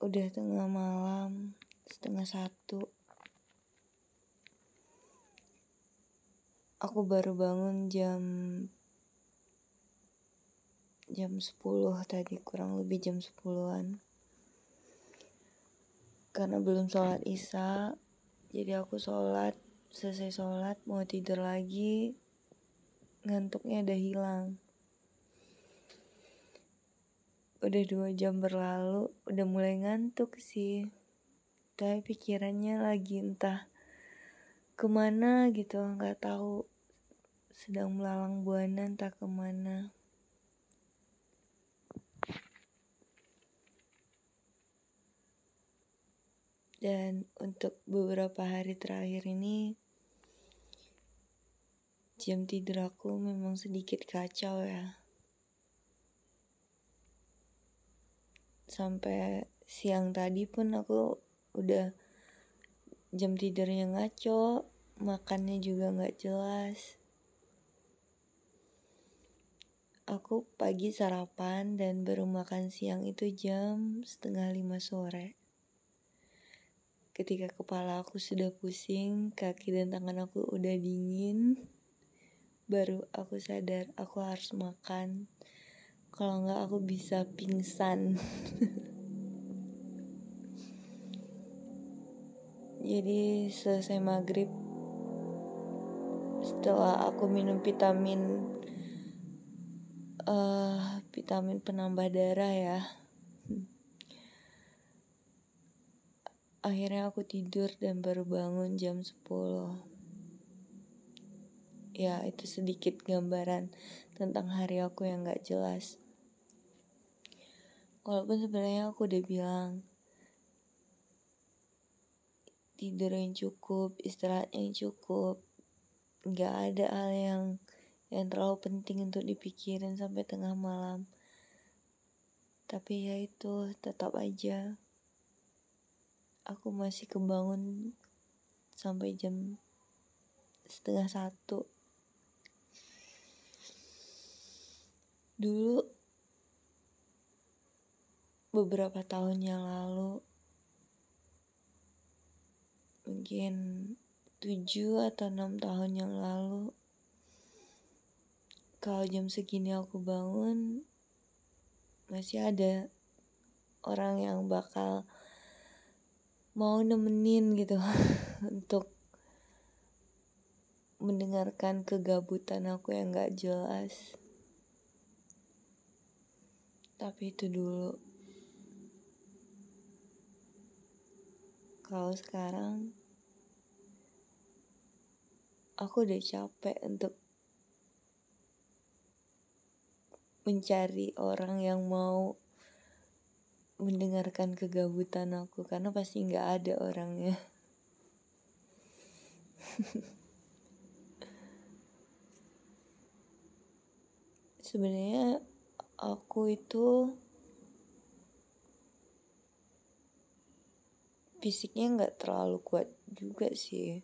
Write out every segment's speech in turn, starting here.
Udah tengah malam, setengah satu. Aku baru bangun jam jam 10 tadi, kurang lebih jam 10-an. Karena belum sholat isya, jadi aku sholat, selesai sholat mau tidur lagi, ngantuknya udah hilang. Udah dua jam berlalu, udah mulai ngantuk sih. Tapi pikirannya lagi entah ke mana gitu, nggak tahu. Sedang melalang buana entah ke mana. Dan untuk beberapa hari terakhir ini, jam tidur aku memang sedikit kacau ya. Sampai siang tadi pun aku udah jam tidurnya ngaco, makannya juga nggak jelas. Aku pagi sarapan dan baru makan siang itu jam setengah lima sore. Ketika kepala aku sudah pusing, kaki dan tangan aku udah dingin, baru aku sadar aku harus makan. Kalau nggak aku bisa pingsan. Jadi selesai maghrib, setelah aku minum vitamin, uh, vitamin penambah darah ya. Akhirnya aku tidur dan baru bangun jam 10. Ya, itu sedikit gambaran tentang hari aku yang gak jelas. Walaupun sebenarnya aku udah bilang tidur yang cukup, istirahat yang cukup, gak ada hal yang yang terlalu penting untuk dipikirin sampai tengah malam. Tapi ya itu tetap aja aku masih kebangun sampai jam setengah satu. Dulu beberapa tahun yang lalu mungkin tujuh atau enam tahun yang lalu kalau jam segini aku bangun masih ada orang yang bakal mau nemenin gitu untuk mendengarkan kegabutan aku yang gak jelas. Tapi itu dulu. Kalau sekarang aku udah capek untuk mencari orang yang mau mendengarkan kegabutan aku karena pasti nggak ada orangnya. Sebenarnya aku itu fisiknya nggak terlalu kuat juga sih.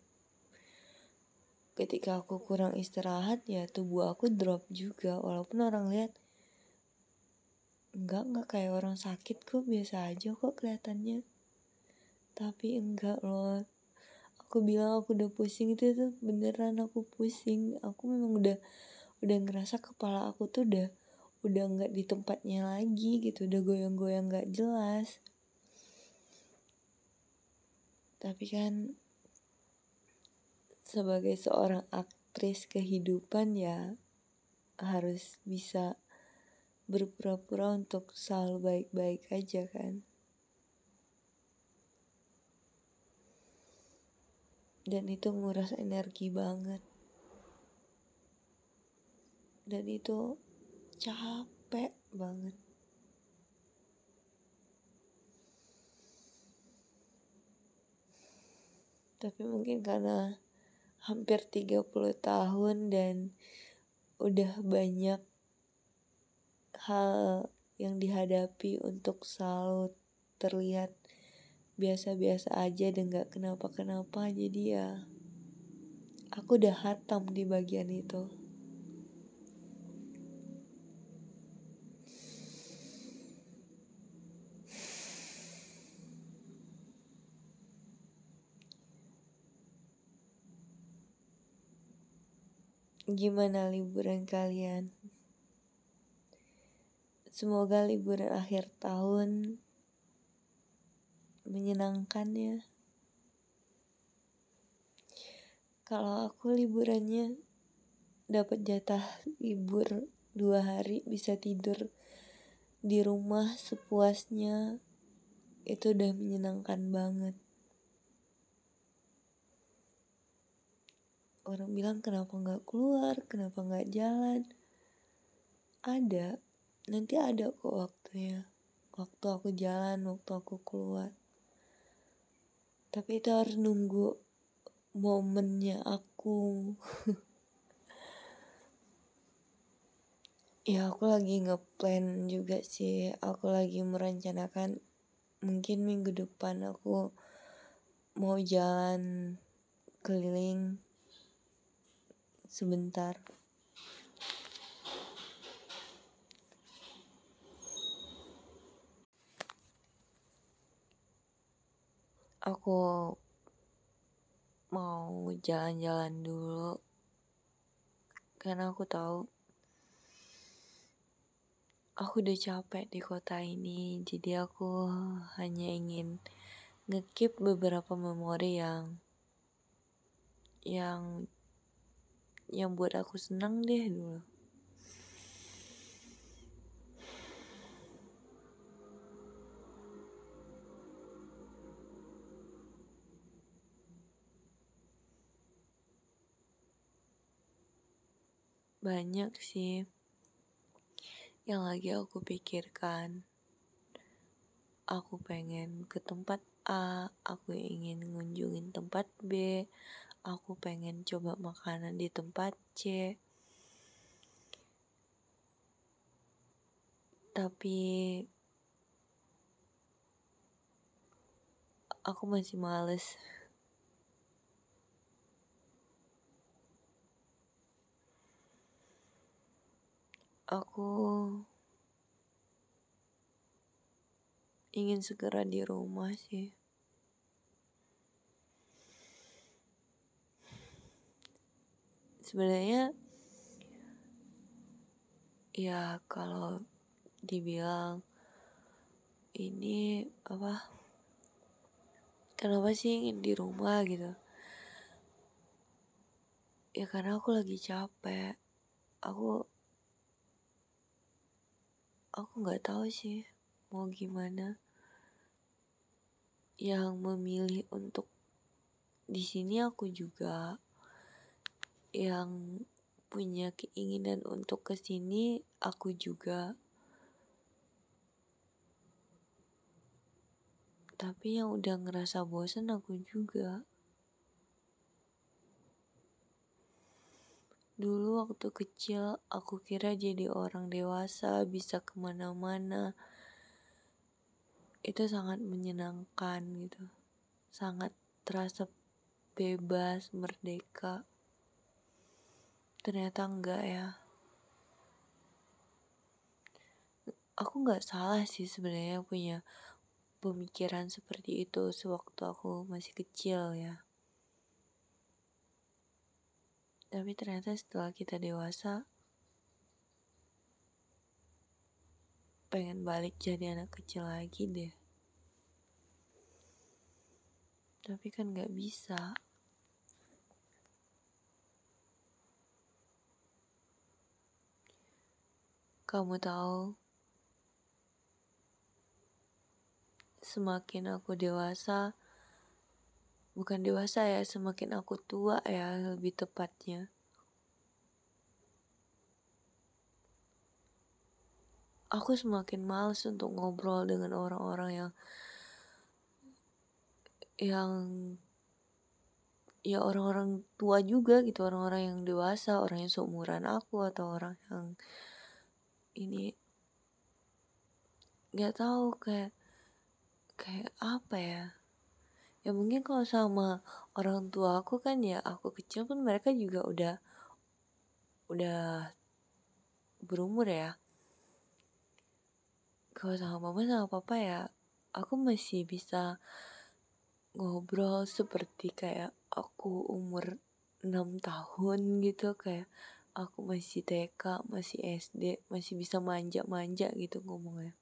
Ketika aku kurang istirahat ya tubuh aku drop juga. Walaupun orang lihat enggak enggak kayak orang sakit kok biasa aja kok kelihatannya. Tapi enggak loh. Aku bilang aku udah pusing itu tuh beneran aku pusing. Aku memang udah udah ngerasa kepala aku tuh udah udah nggak di tempatnya lagi gitu udah goyang-goyang nggak jelas tapi kan sebagai seorang aktris kehidupan ya harus bisa berpura-pura untuk selalu baik-baik aja kan. Dan itu nguras energi banget. Dan itu capek banget. Tapi mungkin karena hampir 30 tahun dan udah banyak hal yang dihadapi untuk selalu terlihat biasa-biasa aja dan gak kenapa-kenapa jadi ya aku udah hatam di bagian itu Gimana liburan kalian? Semoga liburan akhir tahun menyenangkan ya. Kalau aku liburannya dapat jatah libur dua hari bisa tidur di rumah sepuasnya itu udah menyenangkan banget. Orang bilang kenapa nggak keluar, kenapa nggak jalan? Ada, nanti ada kok waktunya. Waktu aku jalan, waktu aku keluar. Tapi itu harus nunggu momennya aku. ya aku lagi ngeplan juga sih. Aku lagi merencanakan mungkin minggu depan aku mau jalan keliling sebentar. Aku mau jalan-jalan dulu karena aku tahu aku udah capek di kota ini jadi aku hanya ingin ngekip beberapa memori yang yang yang buat aku senang deh dulu. Banyak sih yang lagi aku pikirkan. Aku pengen ke tempat A, aku ingin ngunjungin tempat B, aku pengen coba makanan di tempat C. Tapi aku masih males. Aku ingin segera di rumah sih. Sebenarnya ya kalau dibilang ini apa kenapa sih ingin di rumah gitu? Ya karena aku lagi capek. Aku aku nggak tahu sih mau gimana. Yang memilih untuk di sini aku juga yang punya keinginan untuk ke sini aku juga. Tapi yang udah ngerasa bosan aku juga. Dulu waktu kecil aku kira jadi orang dewasa bisa ke mana-mana. Itu sangat menyenangkan gitu. Sangat terasa bebas merdeka ternyata enggak ya. Aku nggak salah sih sebenarnya punya pemikiran seperti itu sewaktu aku masih kecil ya. Tapi ternyata setelah kita dewasa pengen balik jadi anak kecil lagi deh. Tapi kan nggak bisa Kamu tahu, semakin aku dewasa, bukan dewasa ya, semakin aku tua ya, lebih tepatnya. Aku semakin males untuk ngobrol dengan orang-orang yang yang ya orang-orang tua juga gitu, orang-orang yang dewasa, orang yang seumuran aku atau orang yang ini nggak tahu kayak kayak apa ya? Ya mungkin kalau sama orang tua aku kan ya aku kecil pun mereka juga udah udah berumur ya. Kalau sama mama sama papa ya aku masih bisa ngobrol seperti kayak aku umur 6 tahun gitu kayak aku masih TK, masih SD, masih bisa manja-manja gitu ngomongnya.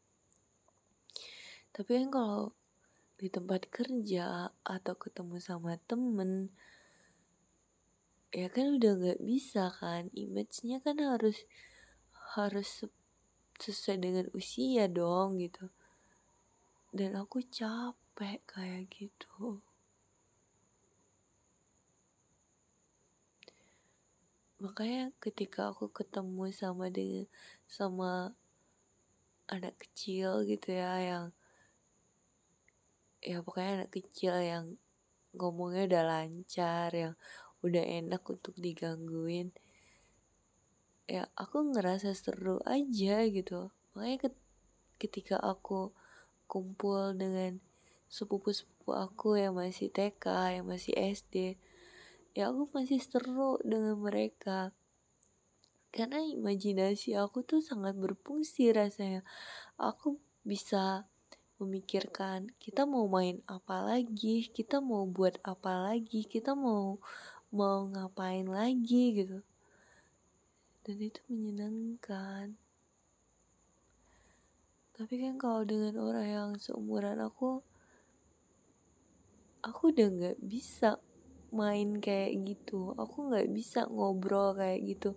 Tapi kan kalau di tempat kerja atau ketemu sama temen, ya kan udah gak bisa kan, image-nya kan harus harus sesuai dengan usia dong gitu. Dan aku capek kayak gitu. Makanya ketika aku ketemu sama dengan sama anak kecil gitu ya yang ya pokoknya anak kecil yang ngomongnya udah lancar yang udah enak untuk digangguin ya aku ngerasa seru aja gitu. Makanya ketika aku kumpul dengan sepupu-sepupu aku yang masih TK yang masih SD ya aku masih seru dengan mereka. Karena imajinasi aku tuh sangat berfungsi rasanya. Aku bisa memikirkan kita mau main apa lagi kita mau buat apa lagi kita mau mau ngapain lagi gitu. Dan itu menyenangkan. Tapi kan kalau dengan orang yang seumuran aku aku udah nggak bisa main kayak gitu. Aku nggak bisa ngobrol kayak gitu.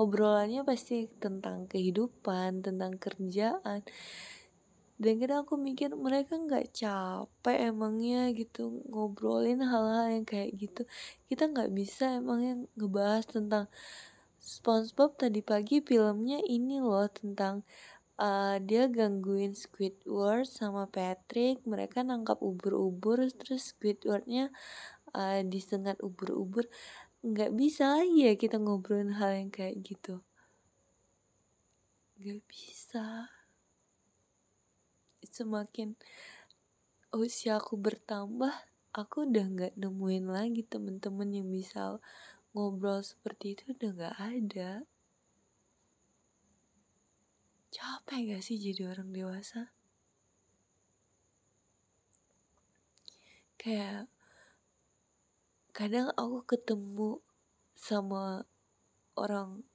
Obrolannya pasti tentang kehidupan tentang kerjaan. Dan kadang aku mikir mereka nggak capek emangnya gitu ngobrolin hal-hal yang kayak gitu. Kita nggak bisa emangnya ngebahas tentang SpongeBob tadi pagi filmnya ini loh tentang uh, dia gangguin Squidward sama Patrick. Mereka nangkap ubur-ubur terus Squidwardnya uh, disengat ubur-ubur nggak bisa lagi ya kita ngobrolin hal yang kayak gitu. Nggak bisa. Semakin usia aku bertambah aku udah nggak nemuin lagi temen-temen yang bisa ngobrol seperti itu udah nggak ada. Capek gak sih jadi orang dewasa? Kayak kadang aku ketemu sama orang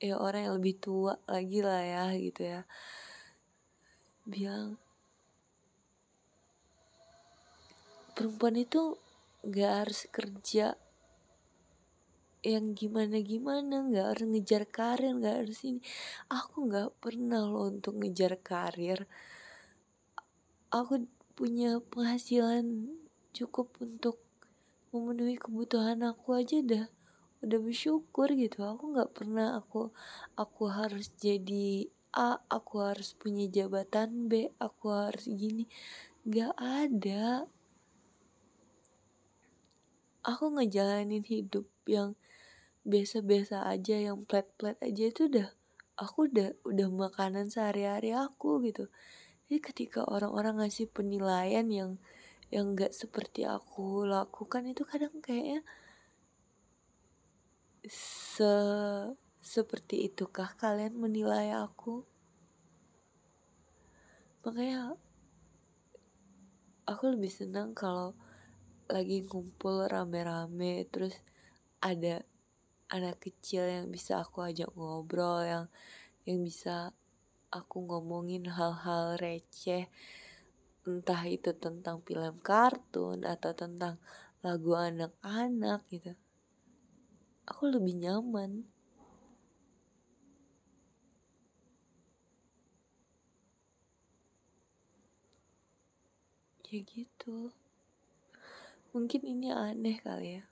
ya orang yang lebih tua lagi lah ya gitu ya. Bilang perempuan itu gak harus kerja yang gimana gimana nggak harus ngejar karir nggak harus ini. Aku nggak pernah loh untuk ngejar karir. Aku punya penghasilan cukup untuk memenuhi kebutuhan aku aja udah udah bersyukur gitu. Aku nggak pernah aku aku harus jadi A aku harus punya jabatan B aku harus gini. Nggak ada. Aku ngejalanin hidup yang biasa-biasa aja yang plat-plat aja itu udah aku udah udah makanan sehari-hari aku gitu. Jadi ketika orang-orang ngasih penilaian yang yang gak seperti aku lakukan itu kadang kayaknya se seperti itukah kalian menilai aku? Makanya aku lebih senang kalau lagi ngumpul rame-rame terus ada anak kecil yang bisa aku ajak ngobrol yang yang bisa aku ngomongin hal-hal receh entah itu tentang film kartun atau tentang lagu anak-anak gitu. Aku lebih nyaman. Ya gitu. Mungkin ini aneh kali ya.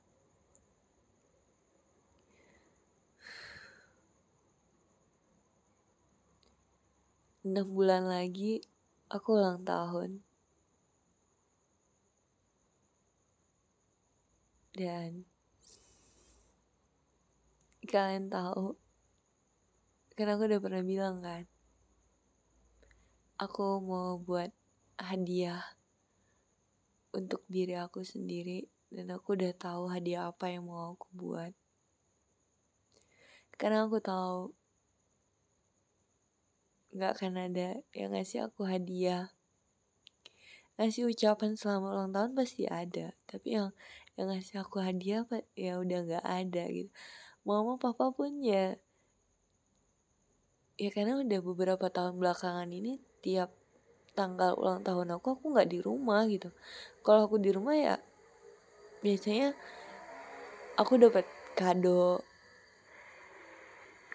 Enam bulan lagi aku ulang tahun dan kalian tahu karena aku udah pernah bilang kan aku mau buat hadiah untuk diri aku sendiri dan aku udah tahu hadiah apa yang mau aku buat. Karena aku tahu nggak akan ada yang ngasih aku hadiah. Ngasih ucapan selamat ulang tahun pasti ada tapi yang yang ngasih aku hadiah ya udah nggak ada gitu. Mama papa pun ya ya karena udah beberapa tahun belakangan ini tiap tanggal ulang tahun aku aku nggak di rumah gitu. Kalau aku di rumah ya biasanya aku dapat kado.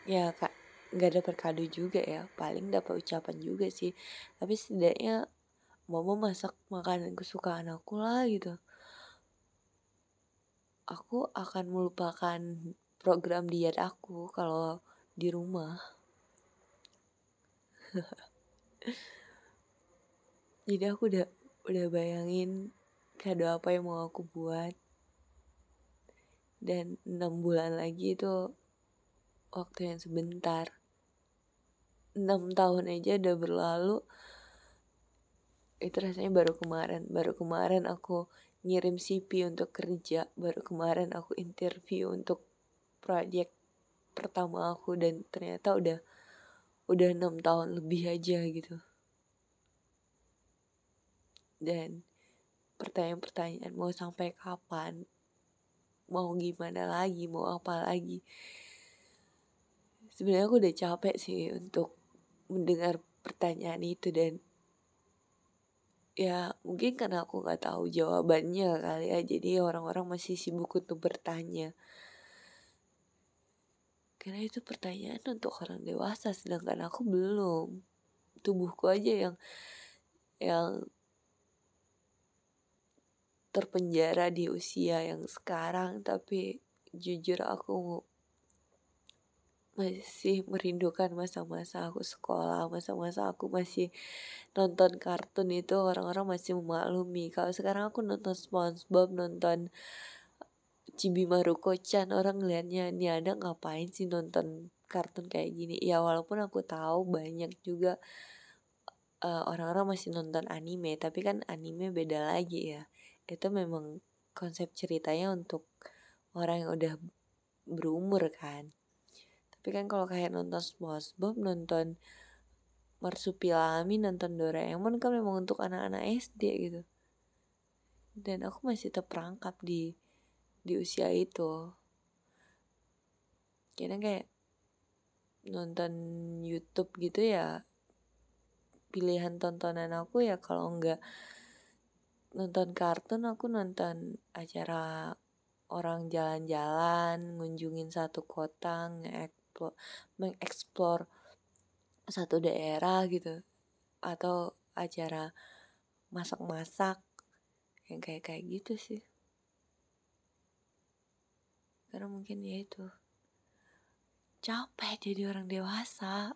Ya kak nggak dapat kado juga ya paling dapat ucapan juga sih. Tapi setidaknya mama masak makanan kesukaan aku lah gitu aku akan melupakan program diet aku kalau di rumah. Jadi aku udah udah bayangin kado apa yang mau aku buat. Dan enam bulan lagi itu waktu yang sebentar. Enam tahun aja udah berlalu. Itu rasanya baru kemarin. Baru kemarin aku ngirim CV untuk kerja. Baru kemarin aku interview untuk proyek pertama aku dan ternyata udah udah enam tahun lebih aja gitu. Dan pertanyaan-pertanyaan mau sampai kapan? Mau gimana lagi? Mau apa lagi? Sebenarnya aku udah capek sih untuk mendengar pertanyaan itu dan ya mungkin karena aku nggak tahu jawabannya kali ya jadi orang-orang masih sibuk untuk bertanya. Karena itu pertanyaan untuk orang dewasa sedangkan aku belum. Tubuhku aja yang yang terpenjara di usia yang sekarang tapi jujur aku masih merindukan masa-masa aku sekolah, masa-masa aku masih nonton kartun itu orang-orang masih memaklumi. Kalau sekarang aku nonton SpongeBob, nonton Chibi Maruko-chan, orang ngeliatnya ini ada ngapain sih nonton kartun kayak gini. Ya walaupun aku tahu banyak juga uh, orang-orang masih nonton anime, tapi kan anime beda lagi ya. Itu memang konsep ceritanya untuk orang yang udah berumur kan tapi kan kalau kayak nonton SpongeBob nonton Marsupilami nonton Doraemon kan memang untuk anak-anak SD gitu. Dan aku masih terperangkap di di usia itu. Kayaknya kayak nonton YouTube gitu ya pilihan tontonan aku ya kalau enggak nonton kartun aku nonton acara orang jalan-jalan ngunjungin satu kota nge mengeksplor satu daerah gitu atau acara masak-masak yang kayak kayak gitu sih. Karena mungkin ya itu. Capek jadi orang dewasa